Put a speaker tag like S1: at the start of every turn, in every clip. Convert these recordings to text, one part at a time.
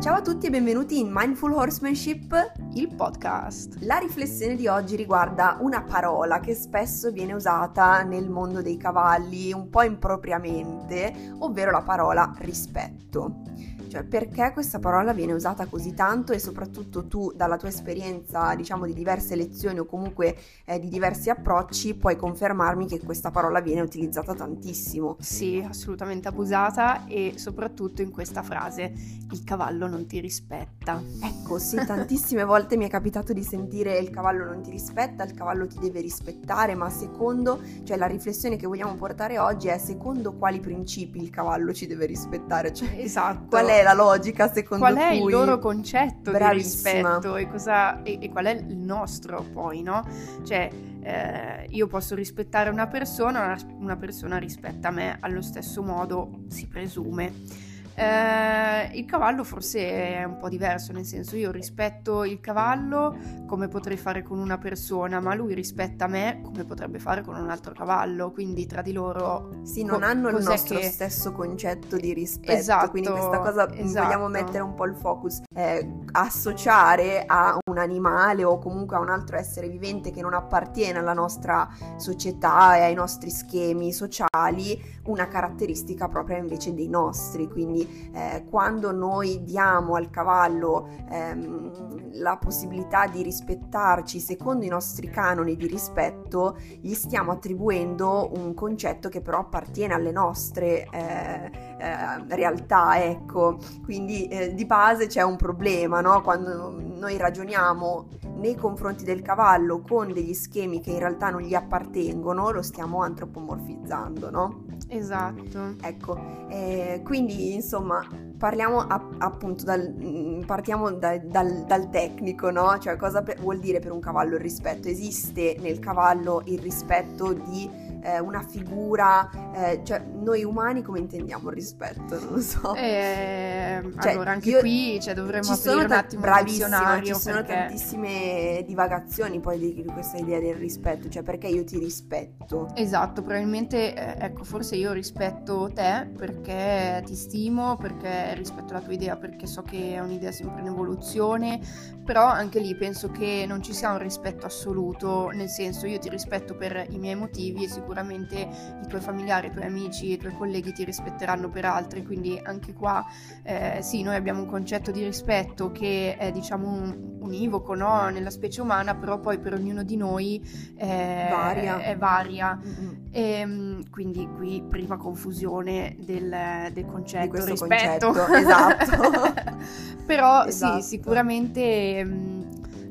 S1: Ciao a tutti e benvenuti in Mindful Horsemanship,
S2: il podcast.
S1: La riflessione di oggi riguarda una parola che spesso viene usata nel mondo dei cavalli un po' impropriamente, ovvero la parola rispetto. Cioè, perché questa parola viene usata così tanto e soprattutto tu, dalla tua esperienza, diciamo, di diverse lezioni o comunque eh, di diversi approcci, puoi confermarmi che questa parola viene utilizzata tantissimo.
S2: Sì, assolutamente abusata e soprattutto in questa frase, il cavallo non ti rispetta.
S1: Ecco, sì, tantissime volte mi è capitato di sentire il cavallo non ti rispetta, il cavallo ti deve rispettare, ma secondo, cioè la riflessione che vogliamo portare oggi è secondo quali principi il cavallo ci deve rispettare, cioè
S2: esatto.
S1: qual è la logica secondo
S2: qual
S1: cui...
S2: è il loro concetto
S1: Bravissima.
S2: di rispetto e, cosa, e, e, qual è il nostro poi, no? Cioè, eh, io posso rispettare una persona, una persona rispetta me allo stesso modo, si presume. Eh, il cavallo forse è un po' diverso, nel senso io rispetto il cavallo come potrei fare con una persona, ma lui rispetta me come potrebbe fare con un altro cavallo, quindi tra di loro...
S1: Sì, non co- hanno il nostro che... stesso concetto di rispetto,
S2: esatto,
S1: quindi questa cosa
S2: esatto.
S1: vogliamo mettere un po' il focus, eh, associare a un animale o comunque a un altro essere vivente che non appartiene alla nostra società e ai nostri schemi sociali una caratteristica propria invece dei nostri, quindi eh, quando noi diamo al cavallo ehm, la possibilità di rispettarci secondo i nostri canoni di rispetto, gli stiamo attribuendo un concetto che però appartiene alle nostre eh, eh, realtà, ecco. Quindi eh, di base c'è un problema, no? Quando noi ragioniamo nei confronti del cavallo con degli schemi che in realtà non gli appartengono, lo stiamo antropomorfizzando, no?
S2: Esatto.
S1: Ecco, eh, quindi insomma parliamo a, appunto dal, mm, partiamo da, dal, dal, tecnico, no? Cioè cosa per, vuol dire per un cavallo il rispetto? Esiste nel cavallo il rispetto di eh, una figura, eh, cioè noi umani come intendiamo il rispetto? Non lo so.
S2: Eh, cioè, allora anche io, qui cioè, dovremmo aprire un attimo dizionario.
S1: Ci sono
S2: perché...
S1: tantissime divagazioni poi di, di, questa idea del rispetto, cioè perché io ti rispetto.
S2: Esatto, probabilmente eh, ecco, forse io rispetto te perché ti stimo, perché rispetto la tua idea, perché so che è un'idea sempre in evoluzione, però anche lì penso che non ci sia un rispetto assoluto, nel senso io ti rispetto per i miei motivi e sicuramente sicuramente i tuoi familiari, i tuoi amici, i tuoi colleghi ti rispetteranno per altri, quindi anche qua eh, sì, noi abbiamo un concetto di rispetto che è diciamo un, univoco no? nella specie umana, però poi per ognuno di noi
S1: eh, varia.
S2: è varia. Mm-hmm. E, ehm, quindi qui prima confusione del, del concetto rispetto.
S1: Concetto, esatto.
S2: però
S1: esatto.
S2: sì, sicuramente... Mm,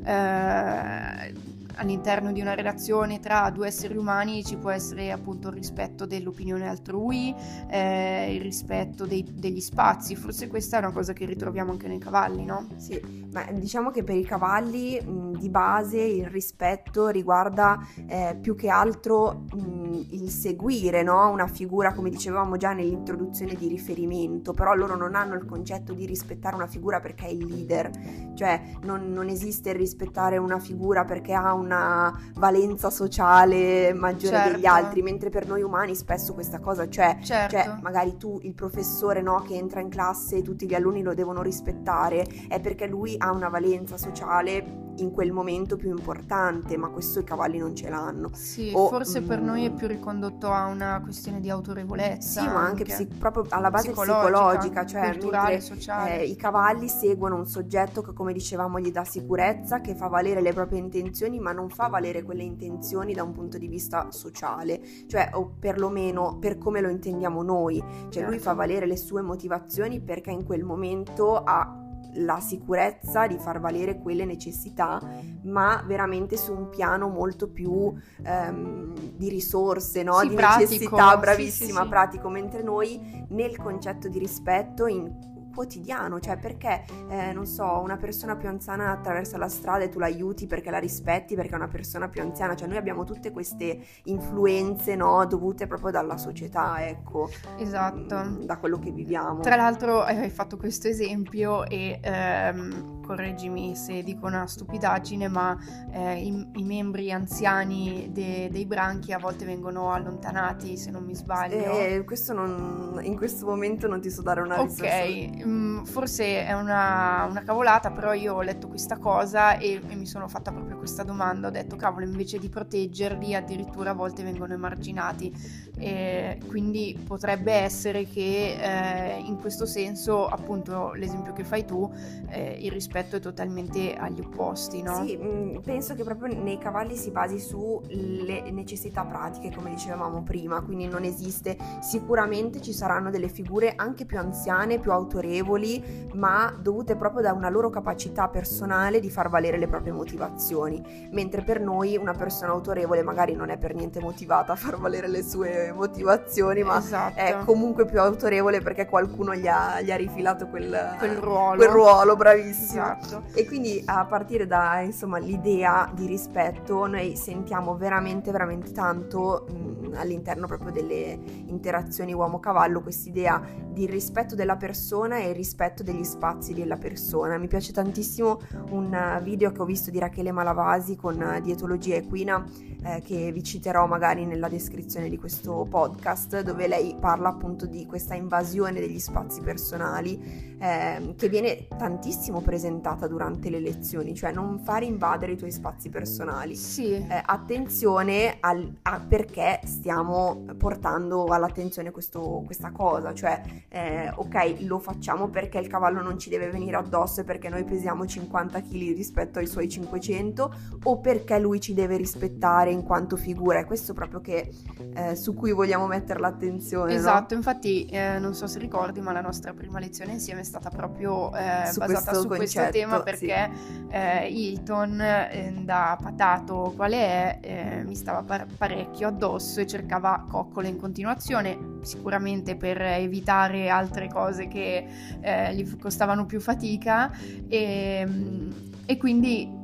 S2: eh, all'interno di una relazione tra due esseri umani ci può essere appunto il rispetto dell'opinione altrui, eh, il rispetto dei, degli spazi, forse questa è una cosa che ritroviamo anche nei cavalli, no?
S1: Sì, ma diciamo che per i cavalli mh, di base il rispetto riguarda eh, più che altro mh, il seguire, no? Una figura, come dicevamo già nell'introduzione di riferimento, però loro non hanno il concetto di rispettare una figura perché è il leader, cioè non, non esiste il rispettare una figura perché ha un una valenza sociale maggiore
S2: certo.
S1: degli altri, mentre per noi umani spesso questa cosa c'è,
S2: certo.
S1: cioè magari tu il professore no, che entra in classe e tutti gli alunni lo devono rispettare, è perché lui ha una valenza sociale in quel momento più importante, ma questo i cavalli non ce l'hanno.
S2: Sì, o, forse per noi è mm, più ricondotto a una questione di autorevolezza.
S1: Sì, ma anche,
S2: anche
S1: psi- proprio alla base
S2: psicologica,
S1: psicologica cioè
S2: culturale,
S1: mentre,
S2: sociale.
S1: Eh, i cavalli seguono un soggetto che come dicevamo gli dà sicurezza, che fa valere le proprie intenzioni, ma non fa valere quelle intenzioni da un punto di vista sociale, cioè o perlomeno per come lo intendiamo noi, cioè certo. lui fa valere le sue motivazioni perché in quel momento ha la sicurezza di far valere quelle necessità, ma veramente su un piano molto più ehm, di risorse, no?
S2: sì,
S1: di
S2: pratico,
S1: necessità, bravissima,
S2: sì, sì,
S1: pratico, mentre noi nel concetto di rispetto in quotidiano, cioè perché, eh, non so, una persona più anziana attraversa la strada e tu l'aiuti perché la rispetti, perché è una persona più anziana, cioè noi abbiamo tutte queste influenze, no, dovute proprio dalla società, ecco.
S2: Esatto.
S1: Mm, da quello che viviamo.
S2: Tra l'altro hai fatto questo esempio e... Ehm correggimi se dico una stupidaggine, ma eh, i, i, membri anziani de, dei branchi a volte vengono allontanati, se non mi sbaglio.
S1: Eh, questo non, in questo momento non ti so dare una risposta.
S2: Ok, mm, forse è una, una, cavolata, però io ho letto questa cosa e, e mi sono fatta proprio questa domanda. Ho detto, cavolo, invece di proteggerli, addirittura a volte vengono emarginati. E quindi potrebbe essere che eh, in questo senso, appunto, l'esempio che fai tu, eh, il rispetto è totalmente agli opposti, no?
S1: Sì, mm, penso che proprio nei cavalli si basi sulle necessità pratiche, come dicevamo prima, quindi non esiste, sicuramente ci saranno delle figure anche più anziane, più autorevoli, ma dovute proprio da una loro capacità personale di far valere le proprie motivazioni, mentre per noi una persona autorevole magari non è per niente motivata a far valere le sue motivazioni, ma esatto. è comunque più autorevole perché qualcuno gli ha, gli ha rifilato quel,
S2: quel ruolo.
S1: Quel ruolo, bravissimo. Esatto. E quindi a partire da insomma l'idea di rispetto noi sentiamo veramente veramente tanto mh, all'interno proprio delle interazioni uomo-cavallo quest'idea di rispetto della persona e rispetto degli spazi della persona. Mi piace tantissimo un video che ho visto di Rachele Malavasi con Dietologia Equina eh, che vi citerò magari nella descrizione di questo podcast dove lei parla appunto di questa invasione degli spazi personali eh, che viene tantissimo presentata durante le lezioni, cioè non fare invadere i tuoi spazi personali.
S2: Sì.
S1: Eh, attenzione al, a perché stiamo portando all'attenzione questo, questa cosa, cioè eh, ok lo facciamo perché il cavallo non ci deve venire addosso e perché noi pesiamo 50 kg rispetto ai suoi 500 o perché lui ci deve rispettare in quanto figura, è questo proprio che, eh, su cui vogliamo mettere l'attenzione.
S2: Esatto,
S1: no?
S2: infatti eh, non so se ricordi ma la nostra prima lezione insieme stata proprio eh, su basata questo su concetto, questo tema perché sì. eh, Hilton eh, da patato quale è mi stava par- parecchio addosso e cercava coccole in continuazione sicuramente per evitare altre cose che eh, gli costavano più fatica e, mm, e quindi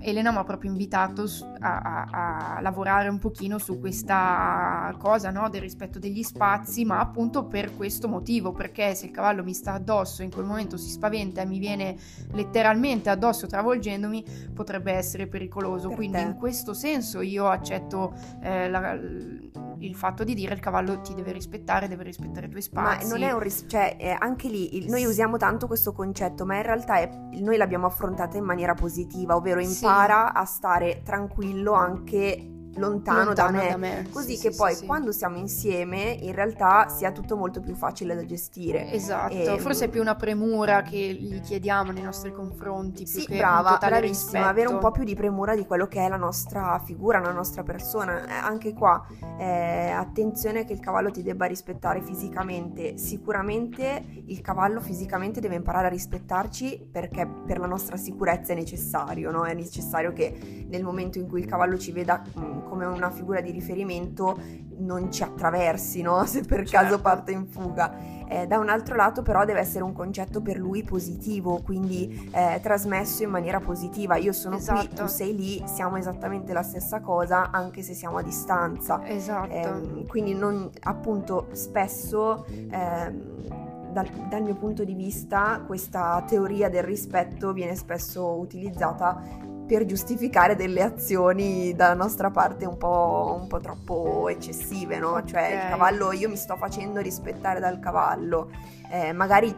S2: Elena mi ha proprio invitato a, a, a, lavorare un pochino su questa cosa no? del rispetto degli spazi, ma appunto per questo motivo, perché se il cavallo mi sta addosso in quel momento si spaventa e mi viene letteralmente addosso travolgendomi, potrebbe essere pericoloso. Per Quindi te. in questo senso io accetto eh, la, il fatto di dire il cavallo ti deve rispettare, deve rispettare i tuoi spazi.
S1: Ma non è un rispetto, cioè eh, anche lì il, noi usiamo tanto questo concetto, ma in realtà è, noi l'abbiamo affrontata in maniera positiva, ovvero impara sì. a stare tranquillo anche lontano, lontano da, me, da me. così sì, che sì, poi sì, quando siamo insieme in realtà sia tutto molto più facile da gestire.
S2: Esatto, e, ehm, forse è più una premura che gli chiediamo nei nostri confronti.
S1: Più sì, che brava, bravissima, avere un po' più di premura di quello che è la nostra figura, la nostra persona. Eh, anche qua, eh, attenzione che il cavallo ti debba rispettare fisicamente. Sicuramente il cavallo fisicamente deve imparare a rispettarci perché per la nostra sicurezza è necessario, no? È necessario che nel momento in cui il cavallo ci veda mm, come una figura di riferimento non ci attraversi, no? Se per certo. caso parte in fuga. Eh, da un altro lato però deve essere un concetto per lui positivo, quindi eh, trasmesso in maniera positiva. Io sono esatto. qui, tu sei lì, siamo esattamente la stessa cosa anche se siamo a distanza.
S2: Esatto.
S1: Eh, quindi non, appunto spesso... Ehm, dal, dal, mio punto di vista questa teoria del rispetto viene spesso utilizzata per giustificare delle azioni dalla nostra parte un po', un po troppo eccessive, no? Okay. Cioè il cavallo, io mi sto facendo rispettare dal cavallo, eh, magari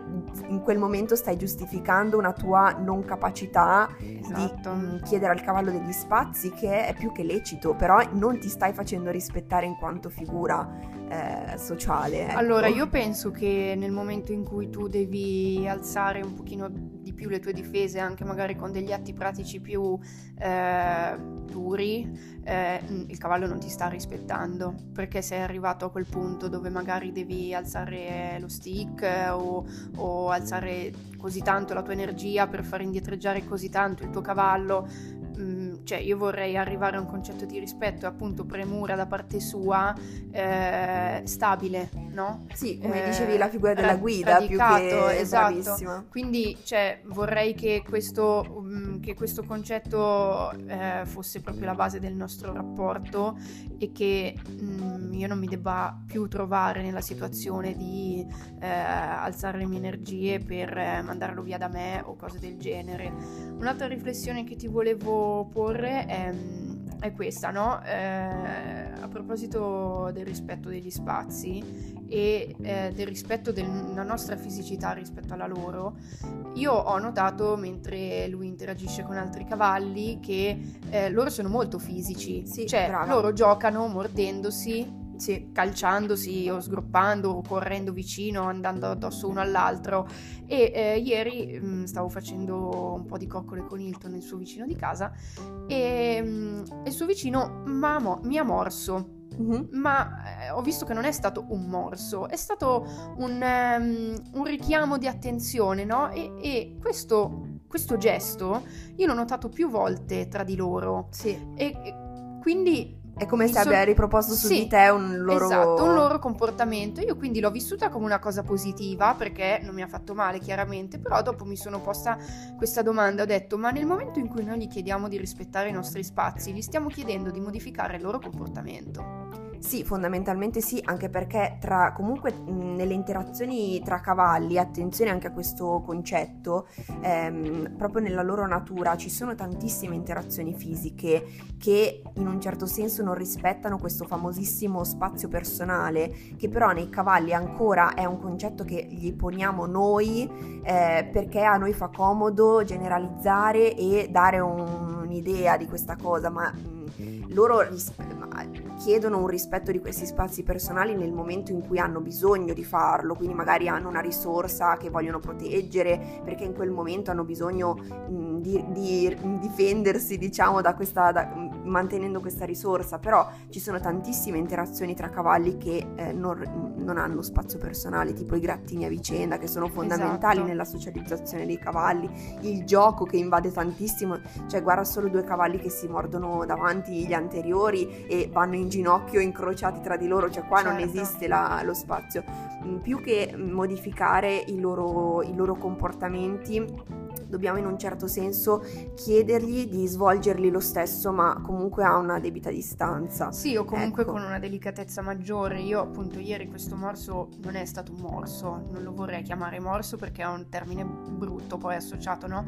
S1: in quel momento stai giustificando una tua non capacità esatto. di mh, chiedere al cavallo degli spazi, che è più che lecito, però non ti stai facendo rispettare in quanto figura eh, sociale. Ecco.
S2: Allora, io penso che nel momento in cui tu devi alzare un pochino di più le tue difese, anche magari con degli atti pratici più eh, duri, eh, il cavallo non ti sta rispettando, perché sei arrivato a quel punto dove magari devi alzare lo stick o, o alzare così tanto la tua energia per far indietreggiare così tanto il tuo cavallo cioè io vorrei arrivare a un concetto di rispetto e appunto premura da parte sua eh, stabile no?
S1: Sì, come eh, dicevi, la figura della guida radicato, più che esatto. bravissima.
S2: Quindi, cioè, vorrei che questo, um, che questo concetto eh, fosse proprio la base del nostro rapporto e che um, io non mi debba più trovare nella situazione di eh, alzare le mie energie per eh, mandarlo via da me o cose del genere. Un'altra riflessione che ti volevo porre è è questa, no? Eh, a proposito del rispetto degli spazi e eh, del rispetto della nostra fisicità rispetto alla loro, io ho notato mentre lui interagisce con altri cavalli che eh, loro sono molto fisici, sì, cioè brava. loro giocano mordendosi sì, calciandosi o sgroppando o correndo vicino, andando addosso uno all'altro. E eh, ieri mh, mm, stavo facendo un po' di coccole con Hilton, il suo vicino di casa, e mh, mm, il suo vicino mo- mi ha morso. Mm-hmm. Ma eh, ho visto che non è stato un morso, è stato un, um, un richiamo di attenzione, no? E, e questo, questo, gesto io l'ho notato più volte tra di loro.
S1: Sì.
S2: E, e quindi
S1: è come se abbia riproposto su sì, di te un loro...
S2: Esatto, un loro comportamento. Io quindi l'ho vissuta come una cosa positiva perché non mi ha fatto male chiaramente, però dopo mi sono posta questa domanda, ho detto ma nel momento in cui noi gli chiediamo di rispettare i nostri spazi, gli stiamo chiedendo di modificare il loro comportamento.
S1: Sì, fondamentalmente sì, anche perché tra, comunque nelle interazioni tra cavalli, attenzione anche a questo concetto, ehm, proprio nella loro natura ci sono tantissime interazioni fisiche che in un certo senso non rispettano questo famosissimo spazio personale, che però nei cavalli ancora è un concetto che gli poniamo noi eh, perché a noi fa comodo generalizzare e dare un, un'idea di questa cosa, ma mh, loro ris- chiedono un rispetto di questi spazi personali nel momento in cui hanno bisogno di farlo, quindi magari hanno una risorsa che vogliono proteggere perché in quel momento hanno bisogno mh, di, di, difendersi, diciamo, da questa, da, mantenendo questa risorsa, però ci sono tantissime interazioni tra cavalli che eh, non, non, hanno spazio personale, tipo i grattini a vicenda, che sono fondamentali esatto. nella socializzazione dei cavalli, il gioco che invade tantissimo, cioè guarda solo due cavalli che si mordono davanti gli anteriori e vanno in ginocchio incrociati tra di loro, cioè qua certo. non esiste la, lo spazio. Più che modificare i loro, i loro comportamenti, dobbiamo in un certo senso chiedergli di svolgerli lo stesso, ma comunque a una debita distanza.
S2: Sì, o comunque ecco. con una delicatezza maggiore. Io appunto ieri questo morso non è stato un morso, non lo vorrei chiamare morso perché è un termine brutto poi associato, no?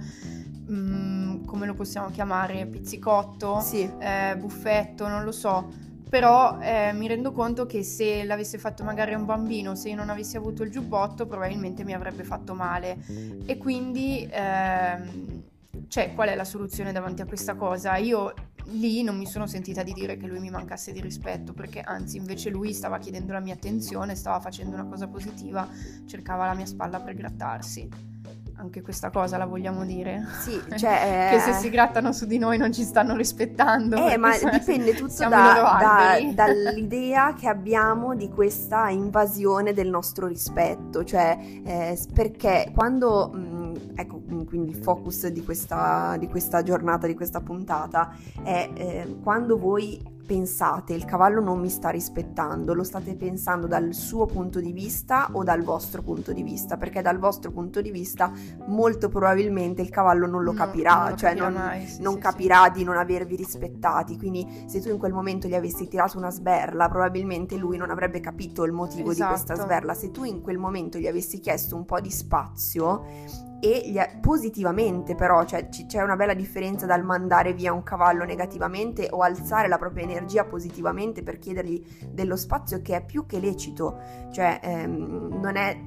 S2: Mm, come lo possiamo chiamare? Pizzicotto?
S1: Sì.
S2: Eh, buffetto, non lo so però eh, mi rendo conto che se l'avesse fatto magari un bambino, se io non avessi avuto il giubbotto, probabilmente mi avrebbe fatto male. E quindi, ehm, cioè, qual è la soluzione davanti a questa cosa? Io lì non mi sono sentita di dire che lui mi mancasse di rispetto, perché anzi invece lui stava chiedendo la mia attenzione, stava facendo una cosa positiva, cercava la mia spalla per grattarsi anche questa cosa la vogliamo dire.
S1: Sì, cioè...
S2: che se si grattano su di noi non ci stanno rispettando.
S1: Eh, ma dipende tutto da, da, dall'idea che abbiamo di questa invasione del nostro rispetto, cioè eh, perché quando... Mh, ecco, quindi il focus di questa, di questa giornata, di questa puntata, è eh, quando voi pensate il cavallo non mi sta rispettando, lo state pensando dal suo punto di vista o dal vostro punto di vista, perché dal vostro punto di vista molto probabilmente il cavallo non lo no, capirà, non lo cioè non, mai, sì, non sì, capirà sì. di non avervi rispettati, quindi se tu in quel momento gli avessi tirato una sberla, probabilmente lui non avrebbe capito il motivo esatto. di questa esatto. sberla, se tu in quel momento gli avessi chiesto un po' di spazio, e gli, positivamente però, cioè c- c'è una bella differenza dal mandare via un cavallo negativamente o alzare la propria energia positivamente per chiedergli dello spazio che è più che lecito, cioè ehm, non è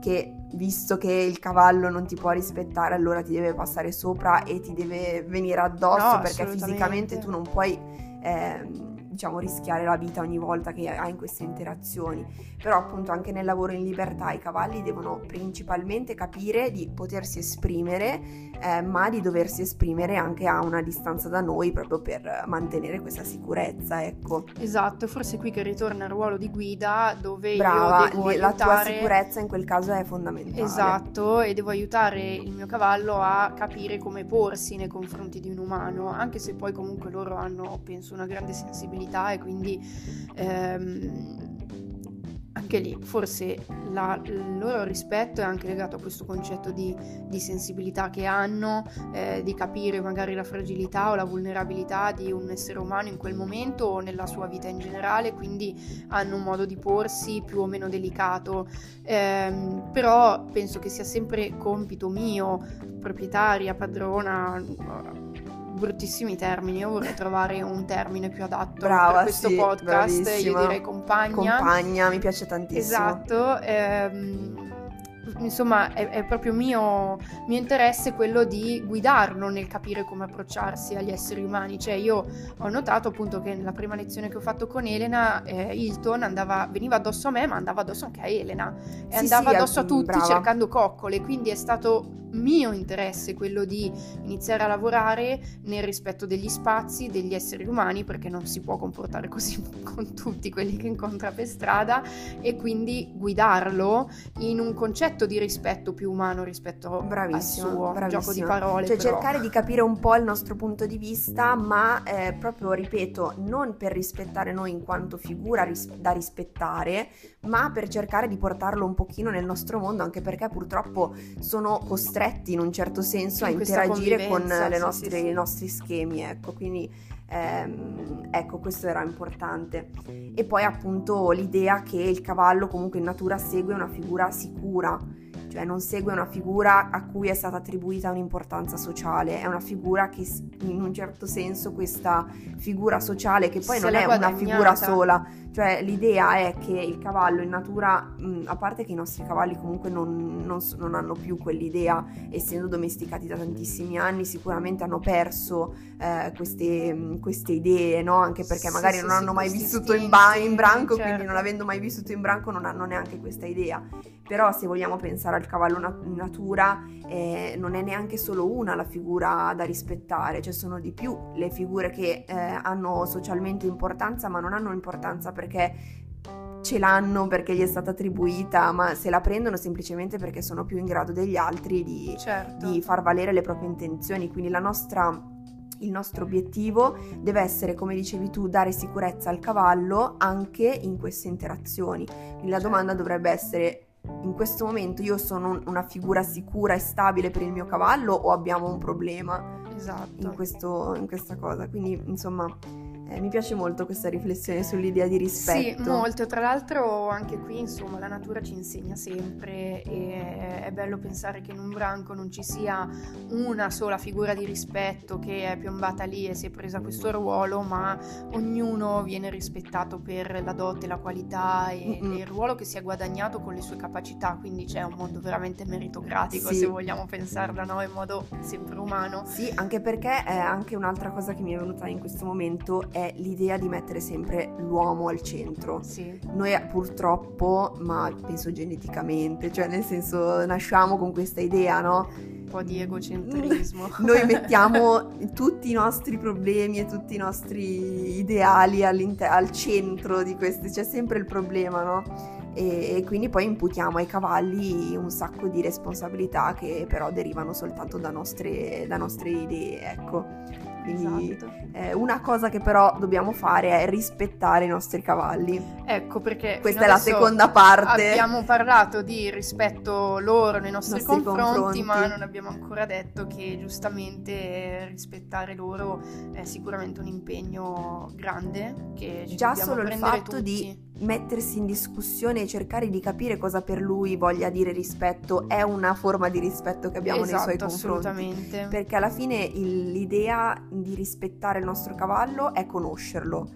S1: che visto che il cavallo non ti può rispettare allora ti deve passare sopra e ti deve venire addosso no, perché fisicamente tu non puoi... Ehm, diciamo, rischiare la vita ogni volta che hai in queste interazioni. Però appunto anche nel lavoro in libertà i cavalli devono principalmente capire di potersi esprimere, eh, ma di doversi esprimere anche a una distanza da noi proprio per mantenere questa sicurezza, ecco.
S2: Esatto, forse qui che ritorna il ruolo di guida dove
S1: Brava,
S2: devo
S1: la
S2: aiutare...
S1: tua sicurezza in quel caso è fondamentale.
S2: Esatto, e devo aiutare il mio cavallo a capire come porsi nei confronti di un umano, anche se poi comunque loro hanno, penso, una grande sensibilità e quindi ehm, anche lì forse la, il loro rispetto è anche legato a questo concetto di, di sensibilità che hanno, eh, di capire magari la fragilità o la vulnerabilità di un essere umano in quel momento o nella sua vita in generale, quindi hanno un modo di porsi più o meno delicato. Eh, però penso che sia sempre compito mio, proprietaria, padrona bruttissimi termini, io vorrei trovare un termine più adatto
S1: Brava,
S2: per questo
S1: sì,
S2: podcast,
S1: bravissima.
S2: io direi compagna.
S1: Compagna, mi piace tantissimo.
S2: Esatto, ehm, insomma è, è proprio mio, mio, interesse quello di guidarlo nel capire come approcciarsi agli esseri umani, cioè io ho notato appunto che nella prima lezione che ho fatto con Elena, eh, Hilton andava, veniva addosso a me ma andava addosso anche a Elena e
S1: Sì,
S2: andava
S1: sì,
S2: addosso a tutti
S1: brava.
S2: cercando coccole, quindi è stato mio interesse quello di iniziare a lavorare nel rispetto degli spazi, degli esseri umani, perché non si può comportare così con tutti quelli che incontra per strada e quindi guidarlo in un concetto di rispetto più umano rispetto
S1: Bravissima,
S2: al suo
S1: bravissima.
S2: gioco di parole.
S1: Cioè
S2: però.
S1: cercare di capire un po' il nostro punto di vista, ma eh, proprio, ripeto, non per rispettare noi in quanto figura ris- da rispettare, ma per cercare di portarlo un pochino nel nostro mondo, anche perché purtroppo sono costretti in un certo senso a
S2: In
S1: interagire con nostre-
S2: sì, sì.
S1: i nostri schemi, ecco, quindi ehm, ecco, questo era importante. E poi appunto l'idea che il cavallo comunque in natura segue una figura sicura, cioè non segue una figura a cui è stata attribuita un'importanza sociale, è una figura che in un certo senso questa figura sociale che poi
S2: Se
S1: non è una figura sola, cioè l'idea è che il cavallo in natura, mh, a parte che i nostri cavalli comunque non, non non hanno più quell'idea, essendo domesticati da tantissimi anni, sicuramente hanno perso eh, queste, mh, queste idee, no? Anche perché
S2: Sì,
S1: magari
S2: sì,
S1: non
S2: sì,
S1: hanno mai
S2: questi
S1: vissuto in, ba- in branco,
S2: certo.
S1: quindi non avendo mai vissuto in branco non hanno neanche questa idea. Però se vogliamo pensare al cavallo na- in natura, eh, non è neanche solo una la figura da rispettare, cioè sono di più le figure che eh, hanno socialmente importanza, ma non hanno importanza perché ce l'hanno, perché gli è stata attribuita, ma se la prendono semplicemente perché sono più in grado degli altri di,
S2: Certo.
S1: di far valere le proprie intenzioni. Quindi la nostra, il nostro obiettivo deve essere, come dicevi tu, dare sicurezza al cavallo anche in queste interazioni. Quindi la
S2: Certo.
S1: domanda dovrebbe essere. In questo momento io sono un- una figura sicura e stabile per il mio cavallo o abbiamo un problema
S2: Esatto.
S1: in, questo- in questa cosa? Quindi, insomma, eh, mi piace molto questa riflessione sull'idea di rispetto.
S2: Sì, molto. Tra l'altro anche qui, insomma, la natura ci insegna sempre e è bello pensare che in un branco non ci sia una sola figura di rispetto che è piombata lì e si è presa questo ruolo, ma ognuno viene rispettato per la dote, la qualità e
S1: Mm-mm.
S2: il ruolo che si è guadagnato con le sue capacità, quindi c'è un mondo veramente meritocratico
S1: Sì.
S2: se vogliamo pensarla no? in modo sempre umano.
S1: Sì, anche perché è anche un'altra cosa che mi è venuta in questo momento è l'idea di mettere sempre l'uomo al centro.
S2: Sì,
S1: Noi eh, purtroppo, ma penso geneticamente, cioè nel senso nasciamo con questa idea, no?
S2: un po' di egocentrismo.
S1: Noi mettiamo tutti i nostri problemi e tutti i nostri ideali al centro di questi, c'è sempre il problema, no? E, e quindi poi imputiamo ai cavalli un sacco di responsabilità che però derivano soltanto da nostre, da nostre idee, ecco. Quindi
S2: Esatto.
S1: eh, una cosa che però dobbiamo fare è rispettare i nostri cavalli.
S2: Ecco perché
S1: Questa è la seconda parte.
S2: Abbiamo parlato di rispetto loro nei nostri,
S1: Nostri
S2: confronti,
S1: confronti.
S2: ma non abbiamo ancora detto che giustamente eh, rispettare loro è sicuramente un impegno grande che ci
S1: Già solo il fatto
S2: tutti.
S1: di mettersi in discussione e cercare di capire cosa per lui voglia dire rispetto è una forma di rispetto che abbiamo
S2: esatto,
S1: nei suoi confronti.
S2: assolutamente.
S1: Perché alla fine il- l'idea di rispettare il nostro cavallo è conoscerlo.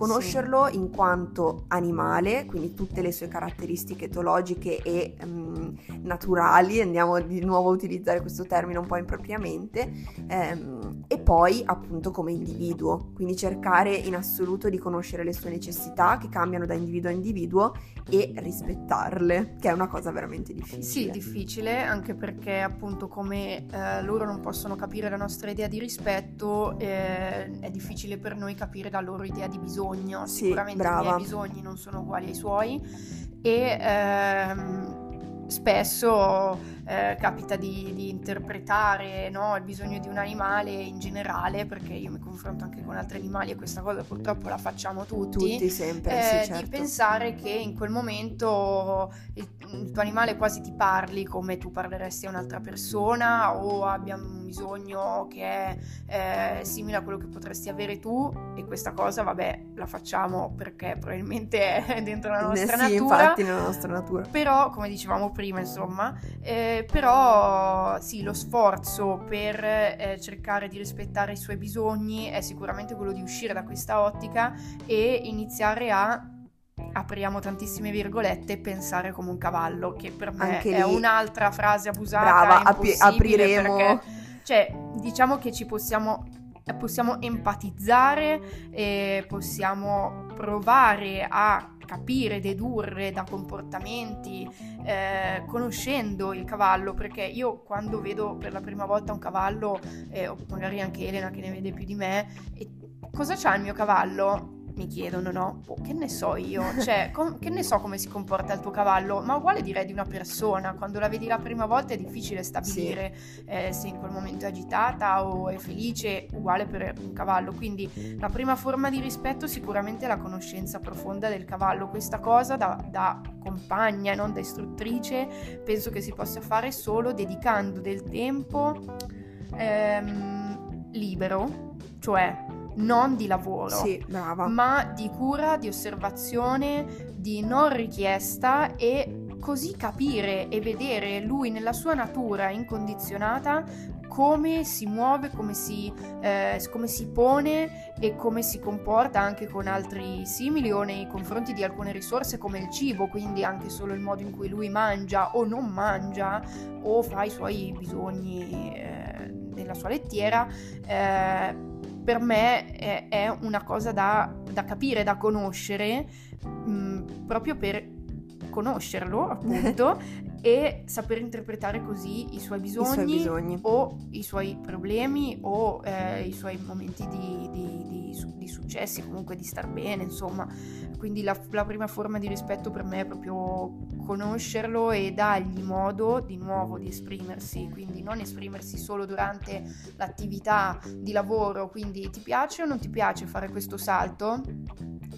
S1: Conoscerlo in quanto animale, quindi tutte le sue caratteristiche etologiche e mm, naturali, andiamo di nuovo a utilizzare questo termine un po' impropriamente, ehm, e poi appunto come individuo, quindi cercare in assoluto di conoscere le sue necessità che cambiano da individuo a individuo e rispettarle, che è una cosa veramente difficile.
S2: Sì, difficile, anche perché appunto come eh, loro non possono capire la nostra idea di rispetto, eh, è difficile per noi capire la loro idea di bisogno.
S1: Sì,
S2: Sicuramente i
S1: brava.
S2: miei bisogni non sono uguali ai suoi e ehm, spesso eh, capita di, di interpretare no, il bisogno di un animale in generale, perché io mi confronto anche con altri animali e questa cosa purtroppo la facciamo tutti.
S1: Tutti sempre,
S2: eh,
S1: sì, certo.
S2: Di pensare che in quel momento il, il tuo animale quasi ti parli come tu parleresti a un'altra persona o abbia un bisogno che è eh, simile a quello che potresti avere tu e questa cosa, vabbè, la facciamo perché probabilmente è dentro la nostra
S1: Eh sì,
S2: natura.
S1: infatti nella nostra natura.
S2: Però, come dicevamo prima, insomma, eh, però sì, lo sforzo per eh, cercare di rispettare i suoi bisogni è sicuramente quello di uscire da questa ottica e iniziare a apriamo tantissime virgolette pensare come un cavallo che per me
S1: Anche
S2: è
S1: lì-
S2: un'altra frase abusata
S1: Brava,
S2: impossibile
S1: apriremo.
S2: perché cioè diciamo che ci possiamo possiamo empatizzare e possiamo provare a capire, dedurre da comportamenti, eh, conoscendo il cavallo, perché io quando vedo per la prima volta un cavallo, eh, o magari anche Elena che ne vede più di me, cosa c'ha il mio cavallo? Mi chiedono, no? Oh, che ne so io? Cioè, com- che ne so come si comporta il tuo cavallo? Ma uguale direi di una persona. Quando la vedi la prima volta è difficile stabilire eh, se in quel momento è agitata o è felice, uguale per un cavallo. Quindi la prima forma di rispetto sicuramente è la conoscenza profonda del cavallo. Questa cosa da, da compagna non da istruttrice penso che si possa fare solo dedicando del tempo ehm, libero, cioè non di lavoro
S1: Sì,
S2: ma di cura, di osservazione, di non richiesta e così capire e vedere lui nella sua natura incondizionata come si muove, come si, eh, come si pone e come si comporta anche con altri simili o nei confronti di alcune risorse come il cibo, quindi anche solo il modo in cui lui mangia o non mangia o fa i suoi bisogni eh, nella sua lettiera. eh, per me è, è una cosa da, da capire, da conoscere, mh, proprio per conoscerlo, appunto, e saper interpretare così i suoi
S1: I
S2: bisogni,
S1: suoi bisogni.
S2: o i suoi problemi o eh, i suoi momenti di, di- di di successi, comunque di star bene, insomma. Quindi la, la prima forma di rispetto per me è proprio conoscerlo e dargli modo di nuovo di esprimersi, quindi non esprimersi solo durante l'attività di lavoro, quindi ti piace o non ti piace fare questo salto?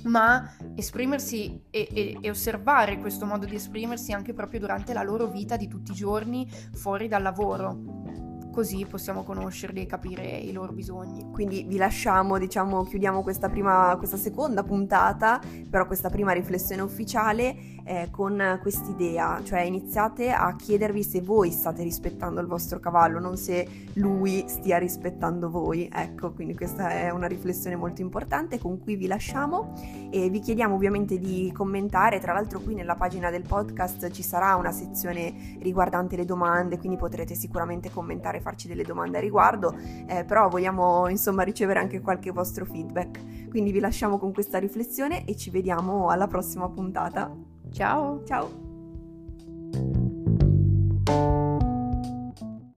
S2: Ma esprimersi e, e- e osservare questo modo di esprimersi anche proprio durante la loro vita di tutti i giorni fuori dal lavoro. Così possiamo conoscerli e capire i loro bisogni.
S1: Quindi vi lasciamo, diciamo, chiudiamo questa prima, questa seconda puntata, però questa prima riflessione ufficiale eh, con quest'idea, cioè iniziate a chiedervi se voi state rispettando il vostro cavallo, non se lui stia rispettando voi. Ecco, quindi questa è una riflessione molto importante con cui vi lasciamo e vi chiediamo ovviamente di commentare, tra l'altro qui nella pagina del podcast ci sarà una sezione riguardante le domande, quindi potrete sicuramente commentare, farci delle domande a riguardo, eh, però vogliamo insomma ricevere anche qualche vostro feedback. Quindi vi lasciamo con questa riflessione e ci vediamo alla prossima puntata.
S2: Ciao!
S1: Ciao!